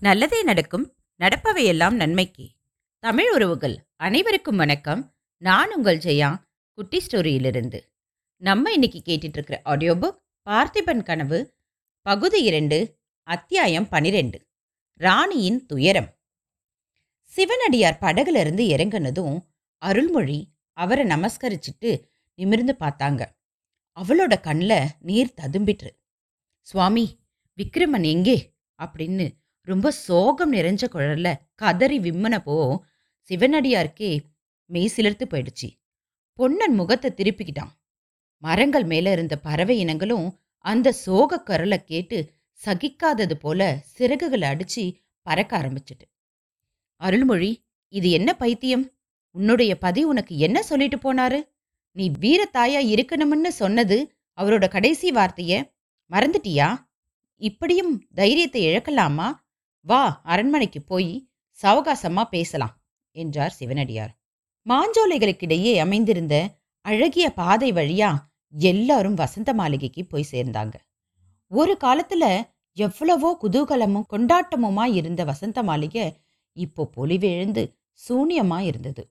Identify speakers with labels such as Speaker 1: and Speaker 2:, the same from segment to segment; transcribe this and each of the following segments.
Speaker 1: நல்லதே நடக்கும் நடப்பவையெல்லாம் நன்மைக்கு. தமிழ் உறவுகள் அனைவருக்கும் வணக்கம். நான் உங்கள் ஜெயா குட்டி ஸ்டோரியிலிருந்து. நம்ம இன்னைக்கு கேட்டுட்டு இருக்கிற ஆடியோ புக் பார்த்திபன் கனவு பகுதி இரண்டு அத்தியாயம் பனிரெண்டு ராணியின் துயரம். சிவனடியார் படகுல இருந்து இறங்குனதும் அருள்மொழி அவரை நமஸ்கரிச்சிட்டு நிமிர்ந்து பார்த்தாங்க. அவளோட கண்ணில் நீர் ததும்பிற்று. சுவாமி விக்ரமன் எங்கே? அப்படின்னு ரொம்ப சோகம் நிறைஞ்ச குழல்ல கதறி விம்மனப்போ சிவனடியாருக்கே மெய் சிலிர்த்து போயிடுச்சு. பொன்னன் முகத்தை திருப்பிக்கிட்டான். மரங்கள் மேல இருந்த பறவை இனங்களும் அந்த சோக குரலை கேட்டு சகிக்காதது போல சிறகுகளை அடிச்சு பறக்க ஆரம்பிச்சிட்டு. அருள்மொழி இது என்ன பைத்தியம்? உன்னுடைய பதி உனக்கு என்ன சொல்லிட்டு போனாரு? நீ வீரத்தாயா இருக்கணும்னு சொன்னது அவரோட கடைசி வார்த்தைய மறந்துட்டியா? இப்படியும் தைரியத்தை இழக்கலாமா? வா அரண்மனைக்கு போய் சவகாசமா பேசலாம் என்றார் சிவனடியார். மாஞ்சோலைகளுக்கிடையே அமைந்திருந்த அழகிய பாதை வழியா எல்லாரும் வசந்த மாளிகைக்கு போய் சேர்ந்தாங்க. ஒரு காலத்துல எவ்வளவோ குதூகலமும் கொண்டாட்டமுமா இருந்த வசந்த மாளிகை இப்போ பொலிவிழுந்து சூனியமா இருந்தது.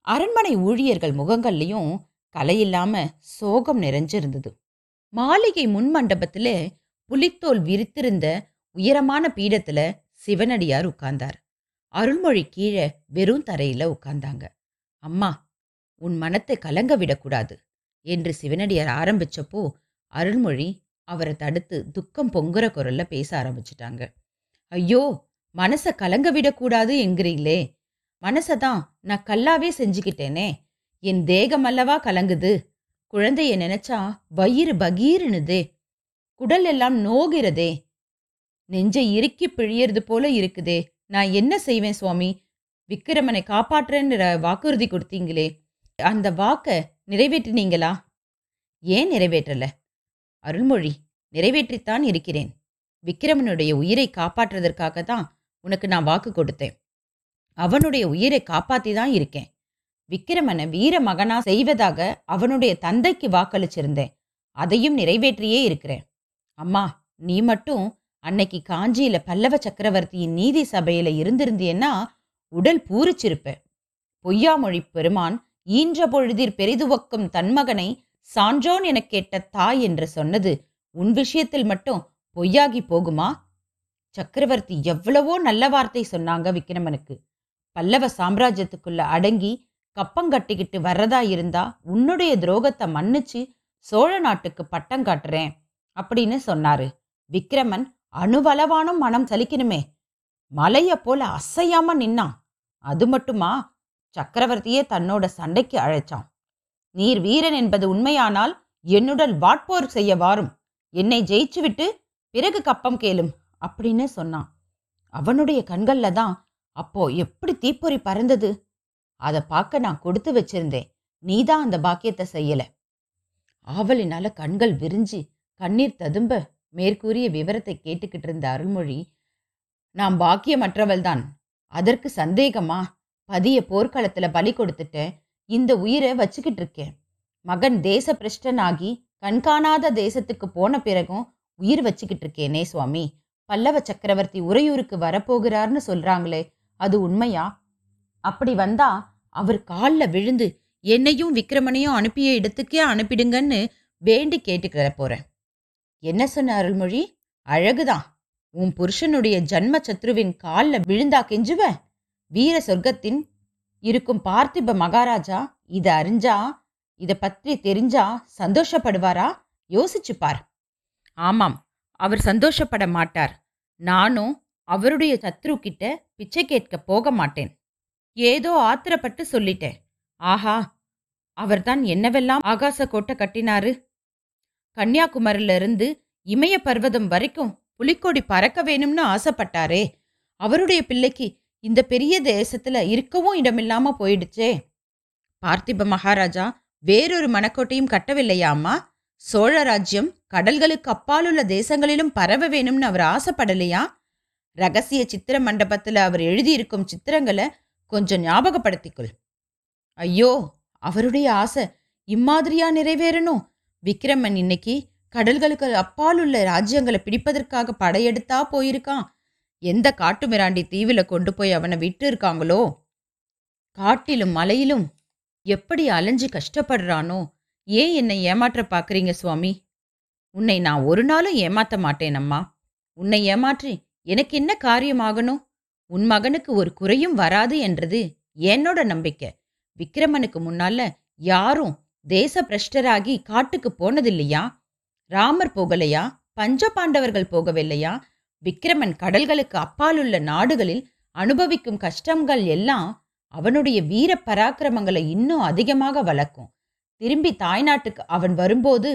Speaker 1: அரண்மனை ஊழியர்கள் முகங்கள்லையும் கலையில்லாம சோகம் நிறைஞ்சிருந்தது. மாளிகை முன் மண்டபத்துல புலித்தோல் விரித்திருந்த உயரமான பீடத்துல சிவனடியார் உட்கார்ந்தார். அருள்மொழி கீழே வெறும் தரையில உட்கார்ந்தாங்க. அம்மா உன் மனத்தை கலங்க விடக்கூடாது என்று சிவனடியார் ஆரம்பிச்சப்போ அருள்மொழி அவரை தடுத்து துக்கம் பொங்குற குரல்ல பேச ஆரம்பிச்சிட்டாங்க. ஐயோ மனசை கலங்க விடக்கூடாது என்கிறீங்களே. மனசதான் நான் கல்லாவே செஞ்சுக்கிட்டேனே. என் தேகம் அல்லவா கலங்குது. குழந்தைய நினைச்சா வயிறு பகீருனுதே. குடல் எல்லாம் நோகிறதே. நெஞ்சை இறுக்கி பிழியறது போல இருக்குதே. நான் என்ன செய்வேன் சுவாமி? விக்கிரமனை காப்பாற்றுறேன்னு வாக்குறுதி கொடுத்தீங்களே. அந்த வாக்க நிறைவேற்றினீங்களா? ஏன் நிறைவேற்றல? அருள்மொழி நிறைவேற்றித்தான் இருக்கிறேன். விக்கிரமனுடைய உயிரை காப்பாற்றுறதற்காக தான் உனக்கு நான் வாக்கு கொடுத்தேன். அவனுடைய உயிரை காப்பாத்தி தான் இருக்கேன். விக்கிரமனை வீர மகனா செய்வதாக அவனுடைய தந்தைக்கு வாக்களிச்சிருந்தேன். அதையும் நிறைவேற்றியே இருக்கிறேன். அம்மா நீ மட்டும் அன்னைக்கு காஞ்சியில பல்லவ சக்கரவர்த்தியின் நீதி சபையில இருந்திருந்தேன்னா உடல் பூரிச்சிருப்ப பொய்யாமொழி பெருமான் ஈன்ற பொழுதிற் பெரிதுவக்கும் தன்மகனை சான்றோன் எனக் கேட்ட தாய் என்று சொன்னது உன் விஷயத்தில் மட்டும் பொய்யாகி போகுமா? சக்கரவர்த்தி எவ்வளவோ நல்ல வார்த்தை சொன்னாங்க விக்கிரமனுக்கு. பல்லவ சாம்ராஜ்யத்துக்குள்ள அடங்கி கப்பங்கட்டிக்கிட்டு வர்றதா இருந்தா உன்னுடைய துரோகத்தை மன்னிச்சு சோழ நாட்டுக்கு பட்டம் காட்டுறேன் அப்படின்னு சொன்னாரு. விக்கிரமன் அணுவளவானும் மனம் சலிக்கணுமே. மலைய போல அசையாம நின்னான். அது மட்டுமா? சக்கரவர்த்தியே தன்னோட சண்டைக்கு அழைச்சான். நீர் வீரன் என்பது உண்மையானால் என்னுடன் வாட்போர் செய்ய வாரும். என்னை ஜெயிச்சுவிட்டு பிறகு கப்பம் கேளும் அப்படின்னு சொன்னான். அவனுடைய கண்கள்ல தான் அப்போ எப்படி தீப்பொறி பறந்தது? அதை பார்க்க நான் கொடுத்து வச்சிருந்தேன். நீதான் அந்த பாக்கியத்தை செய்யல. ஆவலினால கண்கள் விரிஞ்சு கண்ணீர் ததும்ப மேற்கூறிய விவரத்தை கேட்டுக்கிட்டு இருந்த அருள்மொழி நான் பாக்கியமற்றவள்தான். அதற்கு சந்தேகமா? பதிய போர்க்களத்துல பலி கொடுத்துட்டேன் இந்த உயிரை வச்சுக்கிட்டு இருக்கேன் மகன் தேச பிரஷ்டனாகி கண்காணாத தேசத்துக்கு போன பிறகும் உயிர் வச்சுக்கிட்டு இருக்கேனே சுவாமி. பல்லவ சக்கரவர்த்தி உறையூருக்கு வரப்போகிறார்னு சொல்றாங்களே அது உண்மையா? அப்படி வந்தா அவர் காலில் விழுந்து என்னையும் விக்ரமனையும் அனுப்பிய இடத்துக்கே அனுப்பிடுங்கன்னு வேண்டி கேட்டுக்கிற போறேன். என்ன சொன்ன அருள்மொழி? அழகுதான். உன் புருஷனுடைய ஜன்ம சத்ருவின் காலில் விழுந்தா கெஞ்சுவ? வீர சொர்க்கத்தின் இருக்கும் பார்த்திப மகாராஜா இதை அறிஞ்சா இதை பற்றி தெரிஞ்சா சந்தோஷப்படுவாரா? யோசிச்சு பார். ஆமாம் அவர் சந்தோஷப்பட மாட்டார். நானும் அவருடைய சத்ரு கிட்ட பிச்சை கேட்க போக மாட்டேன். ஏதோ ஆத்திரப்பட்டு சொல்லிட்டேன். ஆஹா அவர்தான் என்னவெல்லாம் ஆகாச கோட்டை கட்டினாரு? கன்னியாகுமரியிலிருந்து இமய பர்வதம் வரைக்கும் புலிக்கொடி பறக்க வேணும்னு ஆசைப்பட்டாரே. அவருடைய பிள்ளைக்கு இந்த பெரிய தேசத்துல இருக்கவும் இடமில்லாம போயிடுச்சே. பார்த்திப மகாராஜா வேறொரு மணக்கோட்டையும் கட்டவில்லையாமா சோழ ராஜ்யம் கடல்களுக்கு அப்பாலுள்ள தேசங்களிலும் பரவ வேணும்னு அவர் ஆசைப்படலையா? ரகசிய சித்திர மண்டபத்துல அவர் எழுதியிருக்கும் சித்திரங்களை கொஞ்சம் ஞாபகப்படுத்திக்கொள். ஐயோ அவருடைய ஆசை இம்மாதிரியா நிறைவேறணும்? விக்ரமன் இன்னைக்கு கடல்களுக்கு அப்பால் உள்ள ராஜ்யங்களை பிடிப்பதற்காக படையெடுத்தா போயிருக்கான். எந்த காட்டுமிராண்டி தீவில் கொண்டு போய் அவனை விட்டு இருக்காங்களோ காட்டிலும் மலையிலும் எப்படி அலைஞ்சு கஷ்டப்படுறானோ? ஏன் என்னை ஏமாற்ற பார்க்குறீங்க சுவாமி? உன்னை நான் ஒரு நாளும் ஏமாத்த மாட்டேன் அம்மா. உன்னை ஏமாற்றி எனக்கு என்ன காரியமாகணும்? உன் மகனுக்கு ஒரு குறையும் வராது என்றது என்னோட நம்பிக்கை. விக்ரமனுக்கு முன்னால யாரும் தேச பிரஷ்டராகி காட்டுக்கு போனதில்லையா? ராமர் போகலையா? பஞ்ச பாண்டவர்கள் போகவில்லையா? விக்கிரமன் கடல்களுக்கு அப்பாலுள்ள நாடுகளில் அனுபவிக்கும் கஷ்டங்கள் எல்லாம் அவனுடைய வீர பராக்கிரமங்களை இன்னும் அதிகமாக வளர்க்கும். திரும்பி தாய்நாட்டுக்கு அவன் வரும்போது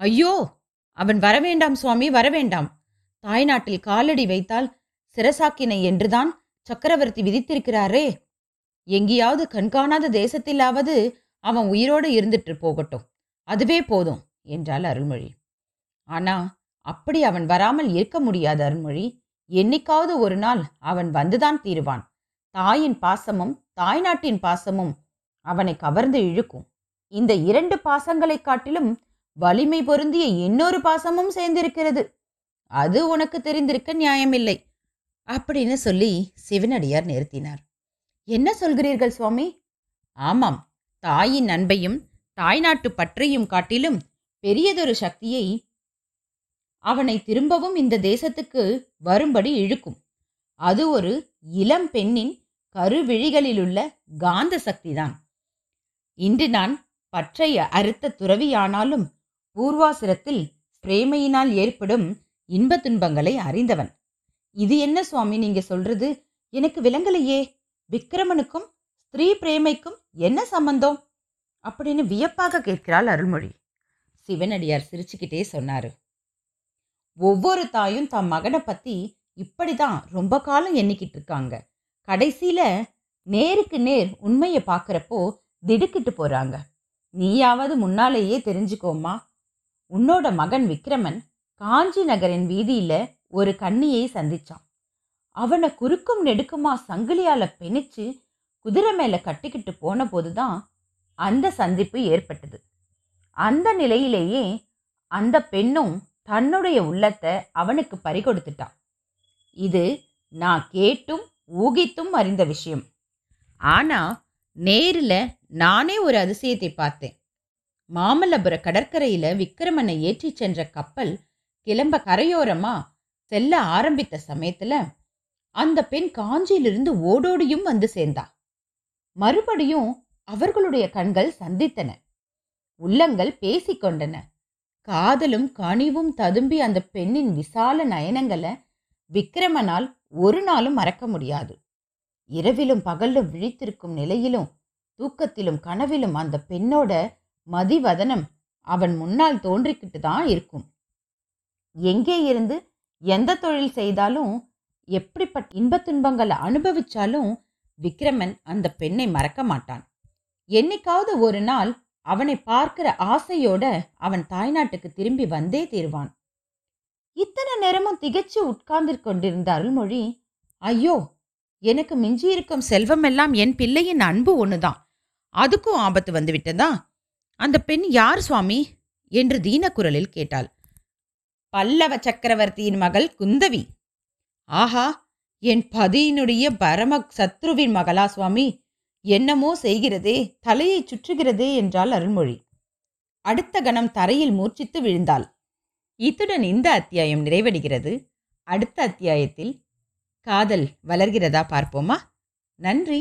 Speaker 1: ஐயோ! அவன் வரவேண்டாம் சுவாமி வரவேண்டாம். தாய்நாட்டில் காலடி வைத்தால் சிரசாக்கினை என்றுதான் சக்கரவர்த்தி விதித்திருக்கிறாரே. எங்கேயாவது கண்காணாத தேசத்திலாவது அவன் உயிரோடு இருந்துட்டு போகட்டும். அதுவே போதும் என்றாள் அருள்மொழி. ஆனா அப்படி அவன் வராமல் இருக்க முடியாது அருள்மொழி. என்னைக்காவது ஒரு நாள் அவன் வந்துதான் தீருவான். தாயின் பாசமும் தாய்நாட்டின் பாசமும் அவனை கவர்ந்து இழுக்கும். இந்த இரண்டு பாசங்களைக் காட்டிலும் வலிமை பொருந்திய இன்னொரு பாசமும் சேர்ந்திருக்கிறது. அது உனக்கு தெரிந்திருக்க நியாயமில்லை அப்படின்னு சொல்லி சிவனடியார் நிறுத்தினார். என்ன சொல்கிறீர்கள் சுவாமி? ஆமாம் தாயின் அன்பையும் தாய்நாட்டு பற்றையும் காட்டிலும் பெரியதொரு சக்தியை அவனை திரும்பவும் இந்த தேசத்துக்கு வரும்படி இழுக்கும். அது ஒரு இளம் பெண்ணின் கருவிழிகளிலுள்ள காந்த சக்திதான். இன்று நான் பற்றை அறுத்த துறவியானாலும் பூர்வாசிரத்தில் பிரேமையினால் ஏற்படும் இன்ப துன்பங்களை அறிந்தவன். இது என்ன சுவாமி நீங்க சொல்றது? எனக்கு விளங்கலையே. விக்ரமனுக்கும் ஸ்திரீ பிரேமைக்கும் என்ன சம்பந்தம்? அப்படின்னு வியப்பாக கேட்கிறாள் அருள்மொழி. சிவனடியார் சிரிச்சுக்கிட்டே சொன்னாரு. ஒவ்வொரு தாயும் தம் மகனை பத்தி இப்படிதான் ரொம்ப காலம் எண்ணிக்கிட்டு இருக்காங்க. கடைசியில நேருக்கு நேர் உண்மையை பார்க்குறப்போ திடுக்கிட்டு போறாங்க. நீயாவது முன்னாலேயே தெரிஞ்சுக்கோமா உன்னோட மகன் விக்ரமன் காஞ்சி நகரின் வீதியில ஒரு கன்னியை சந்திச்சான். அவனை குறுக்கும் நெடுக்குமா சங்கிலியால பிணிச்சு குதிரை மேலே கட்டிக்கிட்டு போன போதுதான் அந்த சந்திப்பு ஏற்பட்டது. அந்த நிலையிலேயே அந்த பெண்ணும் தன்னுடைய உள்ளத்தை அவனுக்கு பறிகொடுத்துட்டான். இது நான் கேட்டும் ஊகித்தும் அறிந்த விஷயம். ஆனால் நேரில் நானே ஒரு அதிசயத்தை பார்த்தேன். மாமல்லபுர கடற்கரையில் விக்ரமனை ஏற்றிச் சென்ற கப்பல் கிளம்ப கரையோரமாக செல்ல ஆரம்பித்த சமயத்தில் அந்த பெண் காஞ்சியிலிருந்து ஓடோடியும் வந்து சேர்ந்தா. மறுபடியும் அவர்களுடைய கண்கள் சந்தித்தன. உள்ளங்கள் பேசிக்கொண்டன காதலும் கனிவும் ததும்பி அந்த பெண்ணின் விசால நயனங்களை விக்ரமனால் ஒரு நாளும் மறக்க முடியாது. இரவிலும் பகலும் விழித்திருக்கும் நிலையிலும் தூக்கத்திலும் கனவிலும் அந்த பெண்ணோட மதிவதனம் அவன் முன்னால் தோன்றிக்கிட்டு தான் இருக்கும். எங்கே இருந்து எந்த தொழில் செய்தாலும் எப்படிப்பட்ட இன்பத் துன்பங்களை அனுபவிச்சாலும் விக்ரமன் அந்த பெண்ணை மறக்க மாட்டான். என்னைக்காவது ஒரு நாள் அவனை பார்க்கிற ஆசையோட அவன் தாய்நாட்டுக்கு திரும்பி வந்தே தீர்வான். இத்தனை நேரமும் திகைச்சு உட்கார்ந்து கொண்டிருந்த அருள்மொழி ஐயோ எனக்கு மிஞ்சியிருக்கும் செல்வமெல்லாம் என் பிள்ளையின் அன்பு ஒண்ணுதான். அதுக்கும் ஆபத்து வந்துவிட்டதா அந்த பெண் யார் சுவாமி? என்று தீனக்குரலில் கேட்டாள். பல்லவ சக்கரவர்த்தியின் மகள் குந்தவி. ஆஹா என் பதியினுடைய பரம சத்ருவின் மகளா சுவாமி என்னமோ செய்கிறதே தலையை சுற்றுகிறதே என்றாள் அருள்மொழி. அடுத்த கணம் தரையில் மூர்ச்சித்து விழுந்தாள். இத்துடன் இந்த அத்தியாயம் நிறைவடைகிறது. அடுத்த அத்தியாயத்தில் காதல் வளர்கிறதா பார்ப்போமா? நன்றி.